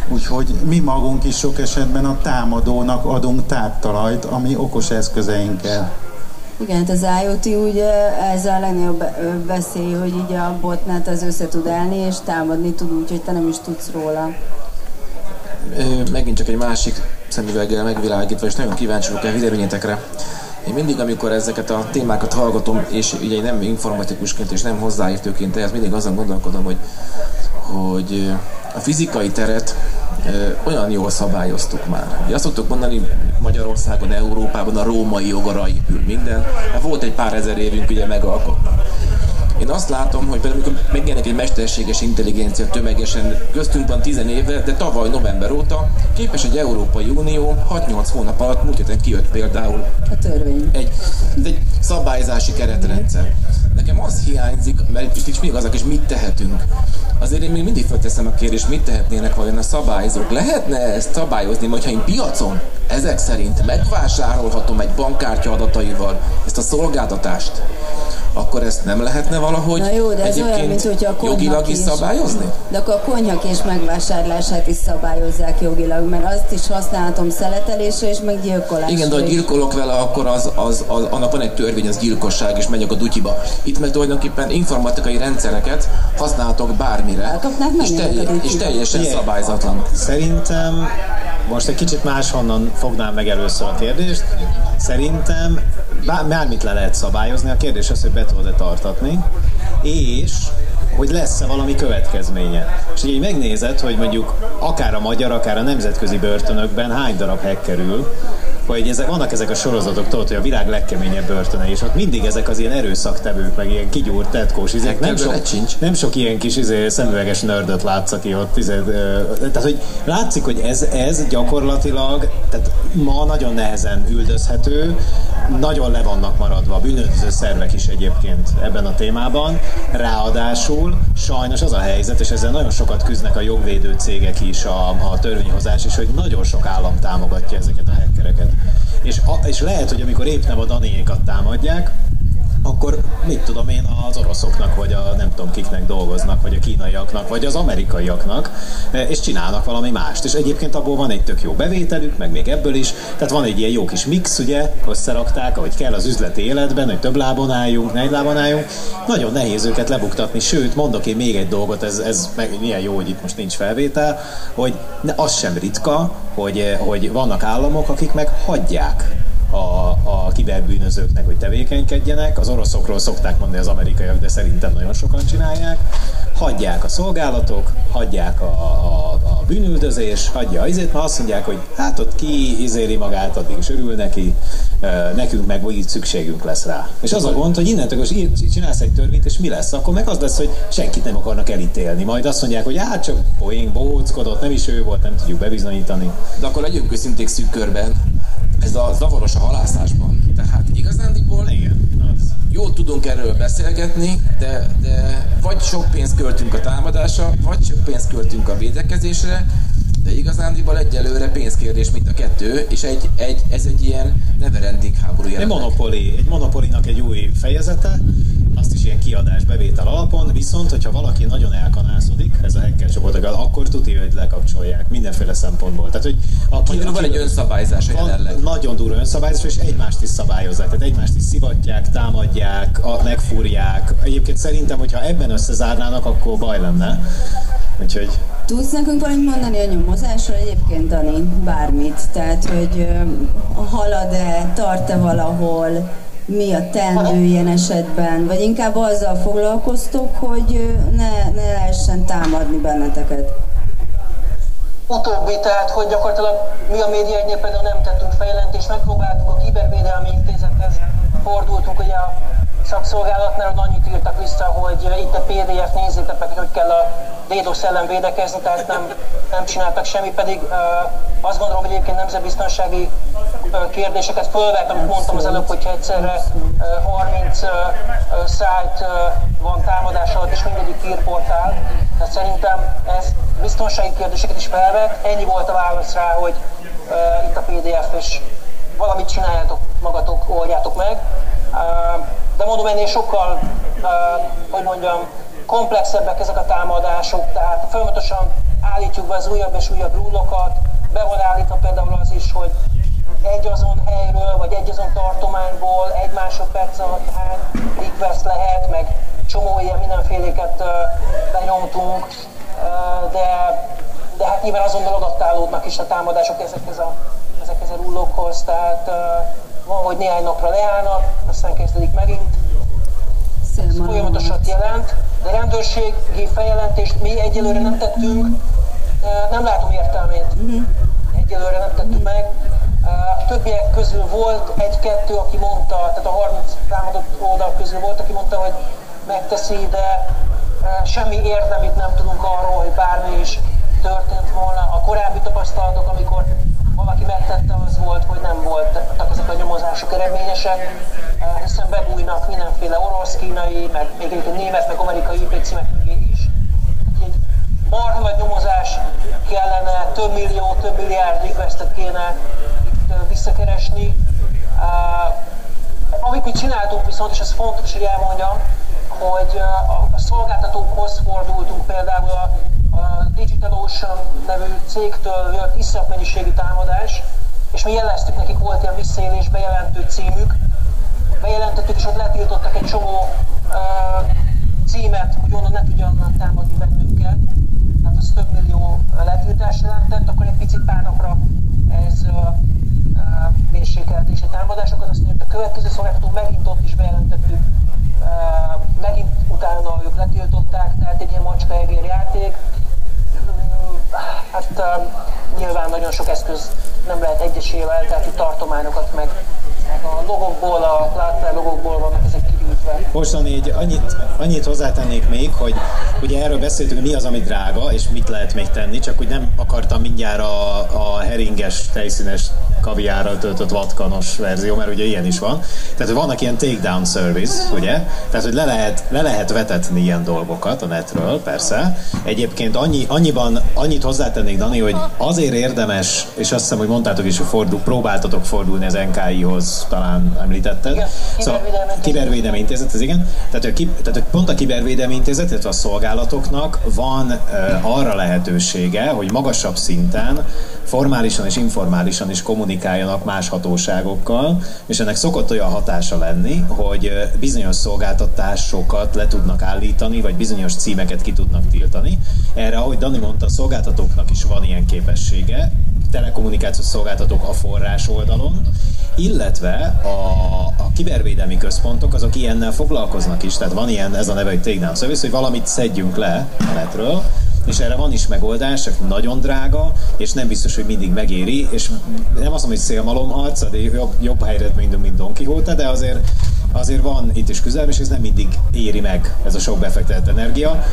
Úgyhogy mi magunk is sok esetben a támadónak adunk táptalajt, ami okos eszközeinkkel. Igen, hát az IoT úgy ez a legnagyobb veszély, hogy így a botnet az össze tud állni, és támadni tud úgy, hogy te nem is tudsz róla. Megint csak egy másik szemüveggel megvilágítva, és nagyon kíváncsi vagyok a véleményetekre. Én mindig, amikor ezeket a témákat hallgatom, és ugye nem informatikusként és nem hozzáértőként, ehhez mindig azon gondolkodom, hogy, hogy a fizikai teret olyan jól szabályoztuk már. Ugye azt szoktuk mondani, Magyarországon, Európában a római jogra épül minden. Hát volt egy pár ezer évünk ugye megalkotni. Én azt látom, hogy például amikor megjelenik egy mesterséges intelligencia tömegesen köztünk van 10 éve, de tavaly november óta képes egy Európai Unió 6-8 hónap alatt, múlt héten kijött például A törvény. egy, egy szabályzási keretrendszer. Nekem az hiányzik, mert itt is még azok, és mit tehetünk. Azért én még mindig felteszem a kérdést, mit tehetnének vajon a szabályzók. Lehetne ezt szabályozni, hogyha én piacon ezek szerint megvásárolhatom egy bankkártya adataival ezt a szolgáltatást, akkor ezt nem lehetne valahogy Na jó, de ez olyan, mint hogyha a jogilag is is- szabályozni? De akkor a konyhakés megvásárlását is szabályozzák jogilag, mert azt is használhatom szeletelésre és meg gyilkolásra Igen, de ha gyilkolok vele, akkor az, az, az, annak van egy törvény, az gyilkosság, és megyek a dutyiba. Itt meg tulajdonképpen informatikai rendszereket használhatok bármire, Elkapnák, és, telje, és teljesen Igen. szabályzatlan. Szerintem most egy kicsit máshonnan fognám meg először a kérdést. Szerintem bármit le lehet szabályozni, a kérdés az, hogy be tudod-e tartatni, és hogy lesz-e valami következménye. És így megnézed, hogy mondjuk akár a magyar, akár a nemzetközi börtönökben hány darab hack kerül, hogy ezek, vannak ezek a sorozatok, tudod, hogy a világ legkeményebb börtöne, és ott mindig ezek az ilyen erőszaktevők, meg ilyen kigyúrt tetkós izék. Nem sok, nem sok ilyen kis izé, szemüveges nördöt látsz, aki ott izé, tehát, hogy látszik, hogy ez, ez gyakorlatilag, tehát ma nagyon nehezen üldözhető, nagyon le vannak maradva a bűnöző szervek is egyébként ebben a témában. Ráadásul sajnos az a helyzet, és ezzel nagyon sokat küzdnek a jogvédő cégek is, a, a törvényhozás is, hogy nagyon sok állam támogatja ezeket a hackereket. És, a, és lehet, hogy amikor épp nem a Daniékat támadják, akkor mit tudom én az oroszoknak, vagy a nem tudom kiknek dolgoznak, vagy a kínaiaknak, vagy az amerikaiaknak, eh, és csinálnak valami mást. És egyébként abból van egy tök jó bevételük, meg még ebből is, tehát van egy ilyen jó kis mix, ugye, összerakták, ahogy kell az üzleti életben, hogy több lábon álljunk, ne lábon álljunk. Nagyon nehéz őket lebuktatni, sőt, mondok én még egy dolgot, ez, ez meg milyen jó, hogy itt most nincs felvétel, hogy ne, az sem ritka, hogy, hogy vannak államok, akik meg hagyják a, a kiberbűnözőknek, hogy tevékenykedjenek. Az oroszokról szokták mondani az amerikaiak, de szerintem nagyon sokan csinálják. Hagyják a szolgálatok, hagyják a, a, a bűnüldözés, hagyja azért, mert azt mondják, hogy hát ott ki izéli magát, addig is örül neki, nekünk meg így szükségünk lesz rá. És az a gond, hogy innentől most csinálsz egy törvényt, és mi lesz? Akkor meg az lesz, hogy senkit nem akarnak elítélni. Majd azt mondják, hogy hát csak poén, bóckodott, nem is ő volt, nem tudjuk bebizonyítani. De akkor legyünk őszinték szűk körben. Ez a zavaros a halászásban. Tehát igazándiból Igen, az. jól tudunk erről beszélgetni, de, de vagy sok pénzt költünk a támadásra, vagy sok pénzt költünk a védekezésre, de igazándiból egyelőre pénzkérdés mint a kettő, és egy, egy, ez egy ilyen neverending háború Egy jelenleg. monopoli, egy monopolinak egy új fejezete, ilyen kiadás bevétel alapon, viszont hogyha valaki nagyon elkanászodik, ez a hacker csoportokkal, akkor tuti, hogy lekapcsolják mindenféle szempontból. Tehát, hogy aki, Mondjuk van egy önszabályzása van jelenleg. nagyon durva önszabályozás, és egymást is szabályozzák. Tehát egymást is szivatják, támadják, a, megfúrják. Egyébként szerintem, hogyha ebben összezárnának, akkor baj lenne. Úgyhogy Tudsz nekünk valamit mondani a nyomozásról egyébként, Dani? Bármit. Tehát, hogy halad-e, tart-e valahol, mi a teendő ilyen esetben, vagy inkább azzal foglalkoztok, hogy ne, ne lehessen támadni benneteket. Utóbbi, tehát, hogy gyakorlatilag mi a média egynél például nem tettünk feljelentést, megpróbáltuk a kibervédelmi intézethez, fordultunk ugye a szakszolgálatnál, annyit írtak vissza, hogy itt a PDF, nézzétek meg, hogy kell a DDoS ellen védekezni, tehát nem, nem csináltak semmi, pedig uh, azt gondolom, hogy egyébként nemzetbiztonsági uh, kérdéseket fölvet, amit mondtam az előbb, hogyha egyszerre uh, 30 uh, uh, szájt uh, van támadás alatt, és mindegyik hírportál, tehát szerintem ez biztonsági kérdéseket is felvet. Ennyi volt a válasz rá, hogy uh, itt a PDF, és valamit csináljátok magatok, oldjátok meg. Uh, de mondom, ennél sokkal, hogy mondjam, komplexebbek ezek a támadások, tehát folyamatosan állítjuk be az újabb és újabb rúlokat, be van állítva például az is, hogy egy azon helyről, vagy egy azon tartományból egy másodperc alatt hány request lehet, meg csomó ilyen mindenféléket uh, benyomtunk, de, de hát nyilván azonnal adattálódnak is a támadások ezekhez a, ezekhez a rullókhoz, tehát van, hogy néhány napra leállnak, aztán kezdődik megint, ez folyamatosat jelent, de rendőrségi feljelentést mi egyelőre nem tettünk, nem látom értelmét. Egyelőre nem tettük meg. Többiek közül volt egy-kettő, aki mondta, tehát a 30 támadott oldal közül volt, aki mondta, hogy megteszi, de semmi érdemit nem tudunk arról, hogy bármi is történt volna. A korábbi tapasztalatok, amikor valaki megtette, az volt, hogy nem voltak ezek a nyomozások eredményesek, hiszen bebújnak mindenféle orosz, kínai, meg még egy német, meg amerikai IP címek mögé is. Egy marha nagy nyomozás kellene, több millió, több milliárd requestet kéne itt visszakeresni. Amit mi csináltunk viszont, és ez fontos, hogy elmondjam, hogy a szolgáltatókhoz a DigitalOcean nevű cégtől jött iszap mennyiségű támadás, és mi jeleztük nekik, volt ilyen visszaélés bejelentő címük, bejelentettük, és ott letiltottak egy csomó uh, címet, hogy onnan ne tudjanak támadni bennünket. Tehát az több millió letiltás jelentett, akkor egy picit pár napra ez uh, mérsékelt és a támadásokat, aztán a következő szolgáltató megint ott is bejelentettük megint utána ők letiltották, tehát egy ilyen macska játék. Hát nyilván nagyon sok eszköz nem lehet egyesével, tehát itt tartományokat meg, meg a logokból, a Cloudflare logokból vannak ezek. Mostan így annyit, annyit hozzátennék még, hogy ugye erről beszéltünk, mi az, ami drága, és mit lehet még tenni, csak úgy nem akartam mindjárt a, a heringes, tejszínes kaviárral töltött vatkanos verzió, mert ugye ilyen is van. Tehát, hogy vannak ilyen takedown service, ugye? Tehát, hogy le lehet, le lehet vetetni ilyen dolgokat a netről, persze. Egyébként annyi, annyiban, annyit hozzátennék, Dani, hogy azért érdemes, és azt hiszem, hogy mondtátok is, hogy fordul, próbáltatok fordulni az NKI-hoz, talán említetted. Igen, szóval, kibervédelmi intézet, ez igen. Tehát, ki, tehát, pont a kibervédelmi intézet, illetve a szolgálatoknak van uh, arra lehetősége, hogy magasabb szinten formálisan és informálisan is kommunikáljanak más hatóságokkal, és ennek szokott olyan hatása lenni, hogy bizonyos szolgáltatásokat le tudnak állítani, vagy bizonyos címeket ki tudnak tiltani. Erre, ahogy Dani mondta, a szolgáltatóknak is van ilyen képessége, telekommunikációs szolgáltatók a forrás oldalon, illetve a, a kibervédelmi központok azok ilyennel foglalkoznak is, tehát van ilyen, ez a neve, hogy takedown service, hogy valamit szedjünk le a netről, és erre van is megoldás, csak nagyon drága, és nem biztos, hogy mindig megéri, és nem azt mondom, hogy szélmalomharc, de jobb, jobb helyre mint, mint Don Quixote, de azért azért van itt is küzdelem, és ez nem mindig éri meg ez a sok befektetett energia.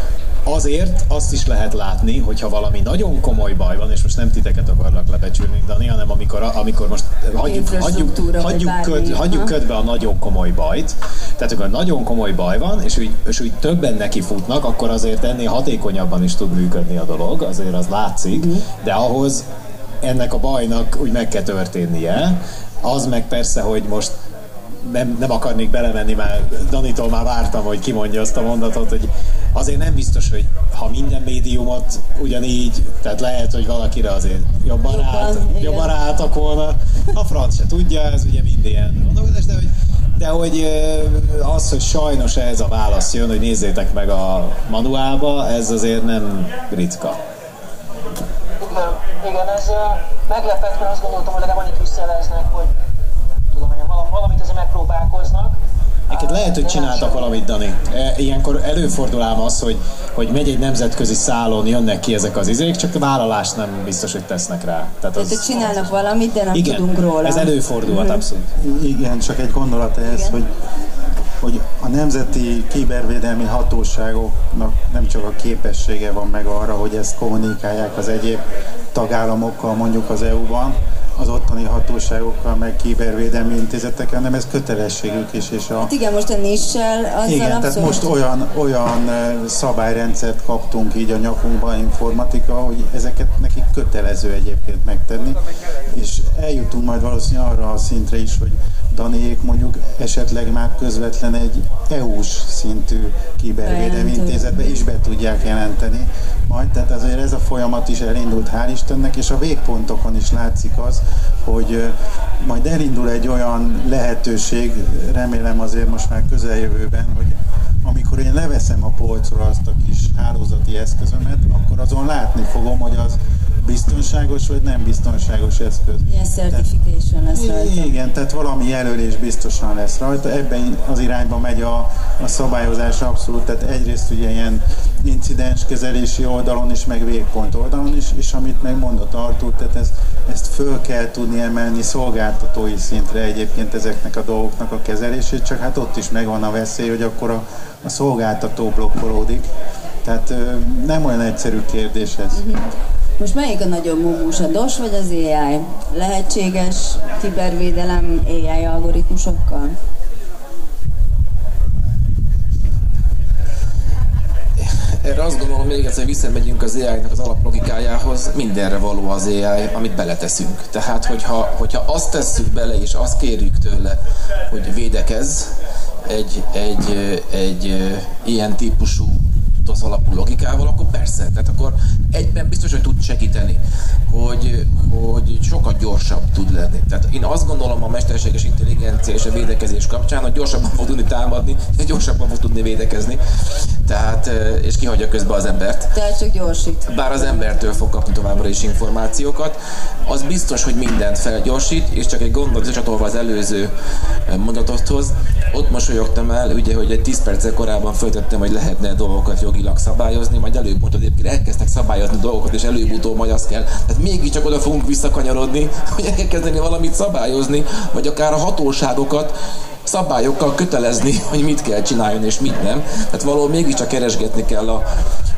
Azért azt is lehet látni, hogyha valami nagyon komoly baj van, és most nem titeket akarlak lebecsülni, Dani, hanem amikor, amikor most hagyjuk, hagyjuk, hagyjuk, köd, hagyjuk ködbe a nagyon komoly bajt, tehát amikor nagyon komoly baj van, és úgy, és úgy többen neki futnak, akkor azért ennél hatékonyabban is tud működni a dolog, azért az látszik, mhm. de ahhoz ennek a bajnak úgy meg kell történnie. Az meg persze, hogy most nem, nem akarnék belemenni, már Danitól már vártam, hogy kimondja azt a mondatot, hogy azért nem biztos, hogy ha minden médiumot ugyanígy, tehát lehet, hogy valakire azért jobban, rát, jobban ráálltak volna. A franc se tudja, ez ugye mind ilyen de hogy, de hogy az, hogy sajnos ez a válasz jön, hogy nézzétek meg a manuálba, ez azért nem ritka. Igen, igen ez meglepett, mert azt gondoltam, hogy legalább annyit visszajeleznek, hogy valamit azért megpróbálkoznak, Neked lehet, hogy csináltak valamit, Dani. E, ilyenkor előfordul ám az, hogy, hogy megy egy nemzetközi szálon, jönnek ki ezek az izék, csak a vállalást nem biztos, hogy tesznek rá. Tehát, az... Tehát csinálnak valamit, de nem igen, tudunk róla. ez előfordulhat mm-hmm. abszolút. Igen, csak egy gondolat ehhez, igen. hogy hogy a nemzeti kibervédelmi hatóságoknak nem csak a képessége van meg arra, hogy ezt kommunikálják az egyéb tagállamokkal, mondjuk az EU-ban, az ottani hatóságokkal, meg kibervédelmi intézetekkel, hanem ez kötelességük is. És a... Hát igen, most a nissel azzal Igen, abszolút... tehát most olyan, olyan szabályrendszert kaptunk így a nyakunkba, informatika, hogy ezeket nekik kötelező egyébként megtenni, és eljutunk majd valószínűleg arra a szintre is, hogy Daniék mondjuk esetleg már közvetlen egy EU-s szintű kibervédelmi intézetbe is be tudják jelenteni. Majd, tehát azért ez a folyamat is elindult, hál' Istennek, és a végpontokon is látszik az, hogy majd elindul egy olyan lehetőség, remélem azért most már közeljövőben, hogy amikor én leveszem a polcról azt a kis hálózati eszközömet, akkor azon látni fogom, hogy az biztonságos vagy nem biztonságos eszköz. Ilyen certification lesz rajta. Igen, tehát valami jelölés biztosan lesz rajta. Ebben az irányba megy a, a szabályozás abszolút. Tehát egyrészt ugye ilyen incidens kezelési oldalon is, meg végpont oldalon is, és amit megmondott Artur, tehát ezt, ezt föl kell tudni emelni szolgáltatói szintre egyébként ezeknek a dolgoknak a kezelését, csak hát ott is megvan a veszély, hogy akkor a, a szolgáltató blokkolódik. Tehát nem olyan egyszerű kérdés ez. Uh-huh. Most melyik a nagyobb mumus, a DOS vagy az AI? Lehetséges kibervédelem AI algoritmusokkal? Erre azt gondolom, még egyszer visszamegyünk az AI-nak az alaplogikájához, mindenre való az AI, amit beleteszünk. Tehát, hogyha, hogyha azt tesszük bele, és azt kérjük tőle, hogy védekez egy, egy, egy, egy ilyen típusú az alapú logikával, akkor persze, tehát akkor egyben biztos, hogy tud segíteni, hogy, hogy sokkal gyorsabb tud lenni. Tehát én azt gondolom a mesterséges intelligencia és a védekezés kapcsán, hogy gyorsabban fog tudni támadni, és gyorsabban fog tudni védekezni. Tehát, és kihagyja közben az embert. Tehát csak gyorsít. Bár az embertől fog kapni továbbra is információkat, az biztos, hogy mindent felgyorsít, és csak egy gondot csatolva az előző mondatothoz, ott mosolyogtam el, ugye, hogy egy 10 perccel korábban föltettem, hogy lehetne dolgokat jogilag szabályozni, majd előbb mondtad, hogy elkezdtek szabályozni dolgokat, és előbb-utóbb majd azt kell. Tehát mégiscsak oda fogunk visszakanyarodni, hogy elkezdeni valamit szabályozni, vagy akár a hatóságokat szabályokkal kötelezni, hogy mit kell csinálni és mit nem. Tehát valahol mégiscsak keresgetni kell a,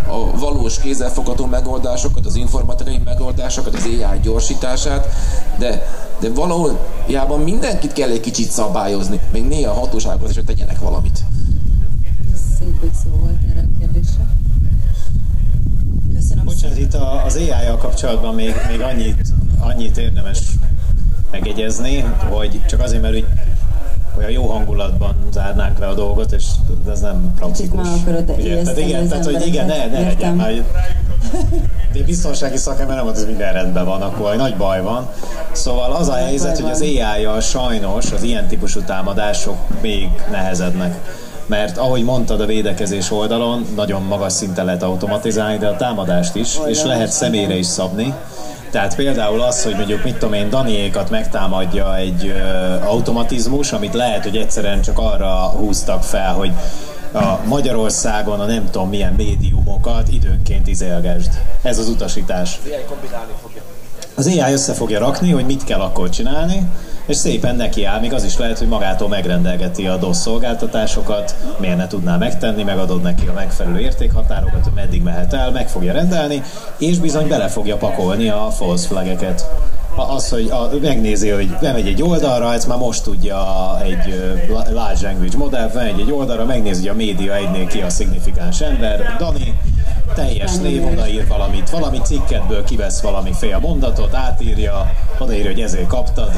a valós kézzelfogható megoldásokat, az informatikai megoldásokat, az AI gyorsítását, de, de valahol jában mindenkit kell egy kicsit szabályozni, még néha a hatóságokat is, hogy tegyenek valamit. Szép szó volt erre a kérdésre. Köszönöm Bocsánat, itt az AI-jal kapcsolatban még, még annyit, annyit érdemes megjegyezni, hogy csak azért, mert úgy olyan jó hangulatban zárnánk le a dolgot, és ez nem praktikus. Kicsit akarod ugye, tehát igen, tehát, hogy igen, ne, ne legyen már. De biztonsági szakember nem mondta, hogy minden rendben van, akkor nagy baj van. Szóval az a helyzet, hogy az AI-jal sajnos az ilyen típusú támadások még nehezednek mert ahogy mondtad a védekezés oldalon, nagyon magas szinten lehet automatizálni, de a támadást is, és lehet személyre is szabni. Tehát például az, hogy mondjuk mit tudom én, Daniékat megtámadja egy ö, automatizmus, amit lehet, hogy egyszerűen csak arra húztak fel, hogy a Magyarországon a nem tudom milyen médiumokat időnként izélgesd. Ez az utasítás. Az AI kombinálni fogja. Az AI össze fogja rakni, hogy mit kell akkor csinálni, és szépen neki áll, még az is lehet, hogy magától megrendelgeti a DOS szolgáltatásokat, miért ne tudná megtenni, megadod neki a megfelelő értékhatárokat, hogy meddig mehet el, meg fogja rendelni, és bizony bele fogja pakolni a false flageket. Az, hogy a, megnézi, hogy bemegy egy oldalra, ez már most tudja egy large language modell, bemegy egy oldalra, megnézi, hogy a média egynél ki a szignifikáns ember, Dani, teljes név odaír valamit, valami cikketből kivesz valami fél mondatot, átírja, odaírja, hogy ezért kaptad.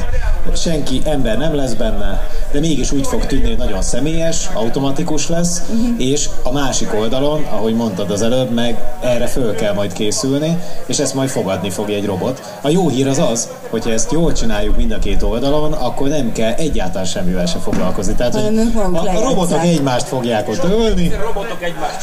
Senki, ember nem lesz benne, de mégis úgy fog tűnni, hogy nagyon személyes, automatikus lesz, uh-huh. és a másik oldalon, ahogy mondtad az előbb, meg erre föl kell majd készülni, és ezt majd fogadni fogja egy robot. A jó hír az az, hogyha ezt jól csináljuk mind a két oldalon, akkor nem kell egyáltalán semmivel se foglalkozni. Tehát, hogy a, a robotok egymást fogják ott ölni.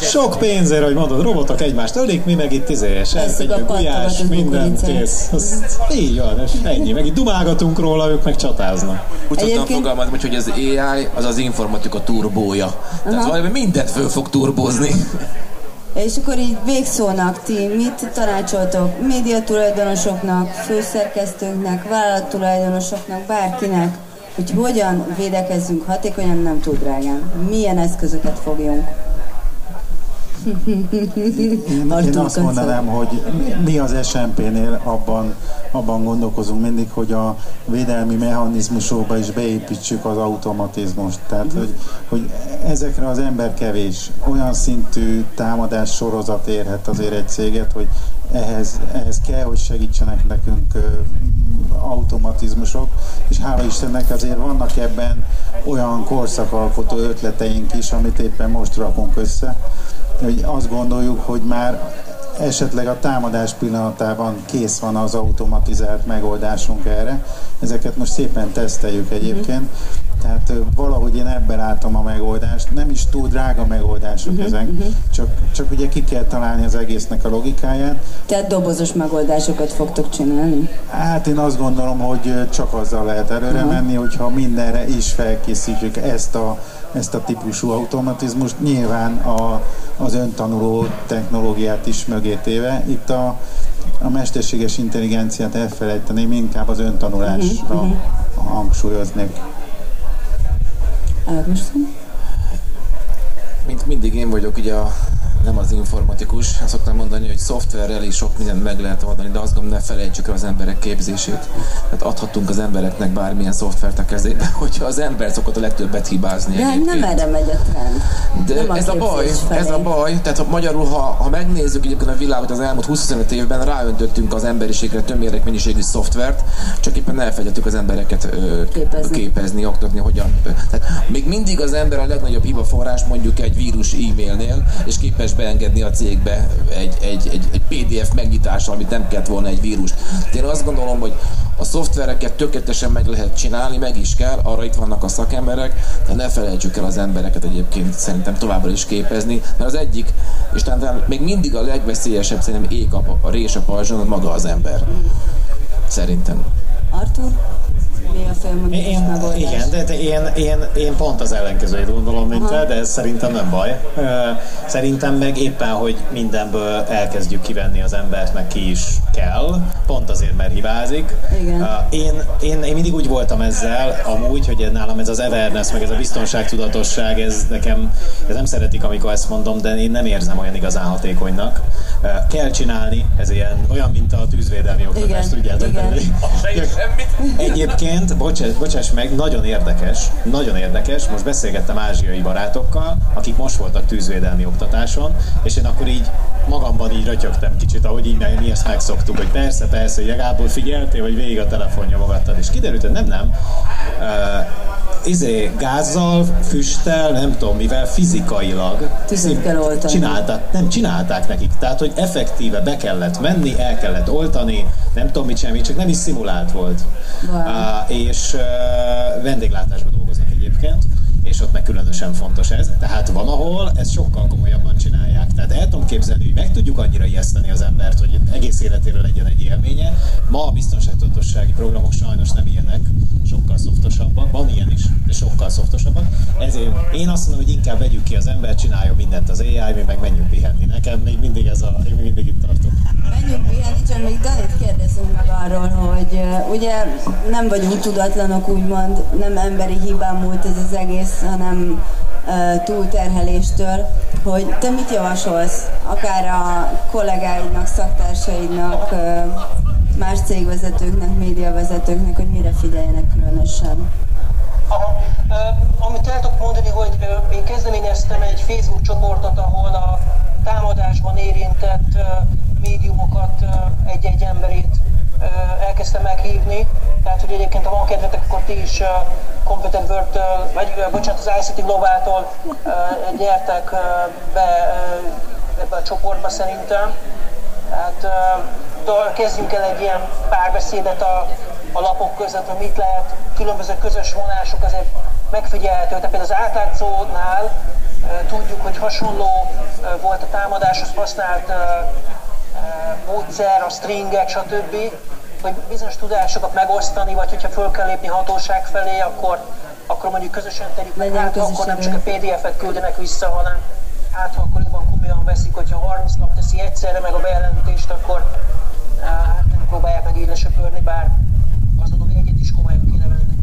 Sok pénzért, hogy mondod, robotok egymást ölik, mi meg itt izé, serpenyő, gulyás, minden kész. Az, így van, és ennyi. Meg itt dumálgatunk róla, ők meg csatáznak. Úgy szoktam fogalmazni, hogy az AI az az informatika turbója. Tehát valami mindent föl fog turbózni. És akkor így végszónak ti mit tanácsoltok média tulajdonosoknak, főszerkesztőknek, vállalattulajdonosoknak, bárkinek, hogy hogyan védekezzünk hatékonyan, nem tud drágán. Milyen eszközöket fogjunk? Én, én azt mondanám, hogy mi az SMP-nél abban, abban gondolkozunk mindig, hogy a védelmi mechanizmusokba is beépítsük az automatizmust. Tehát, hogy, hogy ezekre az ember kevés. Olyan szintű támadás sorozat érhet azért egy céget, hogy ehhez, ehhez kell, hogy segítsenek nekünk automatizmusok, és hála Istennek azért vannak ebben olyan korszakalkotó ötleteink is, amit éppen most rakunk össze, hogy azt gondoljuk, hogy már esetleg a támadás pillanatában kész van az automatizált megoldásunk erre. Ezeket most szépen teszteljük egyébként, Tehát valahogy én ebben látom a megoldást. Nem is túl drága megoldások uh-huh, ezek, uh-huh. Csak, csak ugye ki kell találni az egésznek a logikáját. Tehát dobozos megoldásokat fogtok csinálni? Hát én azt gondolom, hogy csak azzal lehet előre uh-huh. menni, hogyha mindenre is felkészítjük ezt a, ezt a típusú automatizmust. Nyilván a, az öntanuló technológiát is mögé téve. Itt a, a mesterséges intelligenciát elfelejteném, inkább az öntanulásra uh-huh. hangsúlyoznék. Ágoston? Mint mindig én vagyok ugye a nem az informatikus. Azt szoktam mondani, hogy szoftverrel is sok mindent meg lehet oldani, de azt gondolom, ne felejtsük el az emberek képzését. Hát adhatunk az embereknek bármilyen szoftvert a kezébe, hogyha az ember szokott a legtöbbet hibázni. De hát nem erre megy a trend. De nem ez a, a baj, felé. ez a baj. Tehát magyarul, ha, ha megnézzük egyébként a világot az elmúlt 25 évben, ráöntöttünk az emberiségre több mennyiségű szoftvert, csak éppen elfelejtettük az embereket ö, képezni. képezni, oktatni, hogyan. Tehát még mindig az ember a legnagyobb hiba forrás mondjuk egy vírus e-mailnél, és képes beengedni a cégbe egy, egy, egy, egy PDF megnyitással, amit nem kellett volna egy vírus. Én azt gondolom, hogy a szoftvereket tökéletesen meg lehet csinálni, meg is kell, arra itt vannak a szakemberek, de ne felejtsük el az embereket egyébként szerintem továbbra is képezni, mert az egyik, és talán még mindig a legveszélyesebb szerintem ég a, a rés a pajzson, maga az ember. Szerintem. Artur? Mi a én, megoldás. Igen, de, de én, én, én pont az ellenkezőjét gondolom, mint te, de ez szerintem nem baj. Szerintem meg éppen, hogy mindenből elkezdjük kivenni az embert, meg ki is kell, pont azért, mert hibázik. Igen. Én, én, én mindig úgy voltam ezzel, amúgy, hogy nálam ez az awareness, meg ez a biztonságtudatosság, ez nekem, ez nem szeretik, amikor ezt mondom, de én nem érzem olyan igazán hatékonynak. Kell csinálni, ez ilyen, olyan, mint a tűzvédelmi oktatás, tudjátok. Igen. Egyébként Egyébként, bocsáss, bocsáss meg, nagyon érdekes, nagyon érdekes, most beszélgettem ázsiai barátokkal, akik most voltak tűzvédelmi oktatáson, és én akkor így magamban így rötyögtem kicsit, ahogy így mi ezt megszoktuk, hogy persze, persze, hogy Gábor figyeltél, vagy végig a telefonnyomogattad, és kiderült, hogy nem, nem. Izé, gázzal, füsttel, nem tudom mivel, fizikailag Tüzet kell oltani. Csinálták, nem csinálták nekik. Tehát, hogy effektíve be kellett menni, el kellett oltani, nem tudom mit semmi, csak nem is szimulált volt. Wow. Uh, és uh, vendéglátásban dolgoznak egyébként és ott meg különösen fontos ez. Tehát van, ahol ezt sokkal komolyabban csinálják. Tehát el tudom képzelni, hogy meg tudjuk annyira ijeszteni az embert, hogy egész életéről legyen egy élménye. Ma a biztonságtudatossági programok sajnos nem ilyenek, sokkal szoftosabbak. Van ilyen is, de sokkal szoftosabbak. Ezért én azt mondom, hogy inkább vegyük ki az embert, csináljon mindent az AI, mi meg menjünk pihenni. Nekem még mindig ez a, én mindig itt tartok. Menjünk pihenni, csak még Danit kérdezünk meg arról, hogy ugye nem vagyunk tudatlanok, úgymond, nem emberi hibán múlt ez az egész, hanem túlterheléstől, hogy te mit javasolsz, akár a kollégáidnak, szaktársaidnak, más cégvezetőknek, médiavezetőknek, hogy mire figyeljenek különösen? Aha. Amit el tudok mondani, hogy én kezdeményeztem egy Facebook csoportot, ahol a támadásban érintett médiumokat egy-egy emberét elkezdtem meghívni. Tehát, hogy egyébként ha van kedvetek, akkor ti is Competent World-től, vagy bocsánat, az ICT Globáltól gyertek uh, be ebbe a csoportba szerintem. Uh, kezdjünk el egy ilyen párbeszédet a, a lapok között, hogy mit lehet, különböző közös vonások azért megfigyelhető. Tehát például az átlátszónál tudjuk, hogy hasonló volt a támadáshoz használt módszer, a stringek, stb., hogy bizonyos tudásokat megosztani, vagy hogyha föl kell lépni hatóság felé, akkor, akkor mondjuk közösen tegyük meg, hát akkor nem csak a PDF-et küldenek vissza, hanem hát akkor komolyan veszik, hogyha 30 nap teszi egyszerre meg a bejelentést, akkor hát nem próbálják meg így lesöpörni, bár azt mondom, hogy egyet is komolyan kéne venni.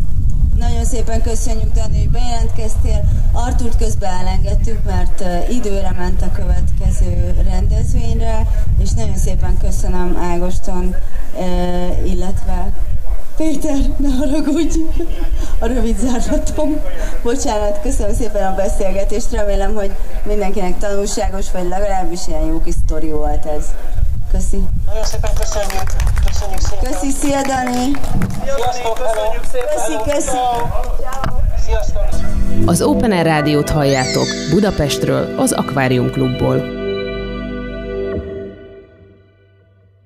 Nagyon szépen köszönjük, Dani, hogy bejelentkeztél. Arturt közben elengedtük, mert időre ment a következő rendezvényre, és nagyon szépen köszönöm Ágoston, illetve Péter, ne haragudj, a rövid zárlatom. Bocsánat, köszönöm szépen a beszélgetést, remélem, hogy mindenkinek tanulságos, vagy legalábbis ilyen jó kis sztori volt ez. Köszi. Nagyon szépen köszönjük. Köszönjük szépen. Köszi, szia Dani. Sziasztok, köszönjük szépen. Köszi, köszi. Sziasztok. Az Open Air Rádiót halljátok Budapestről, az Akvárium Klubból.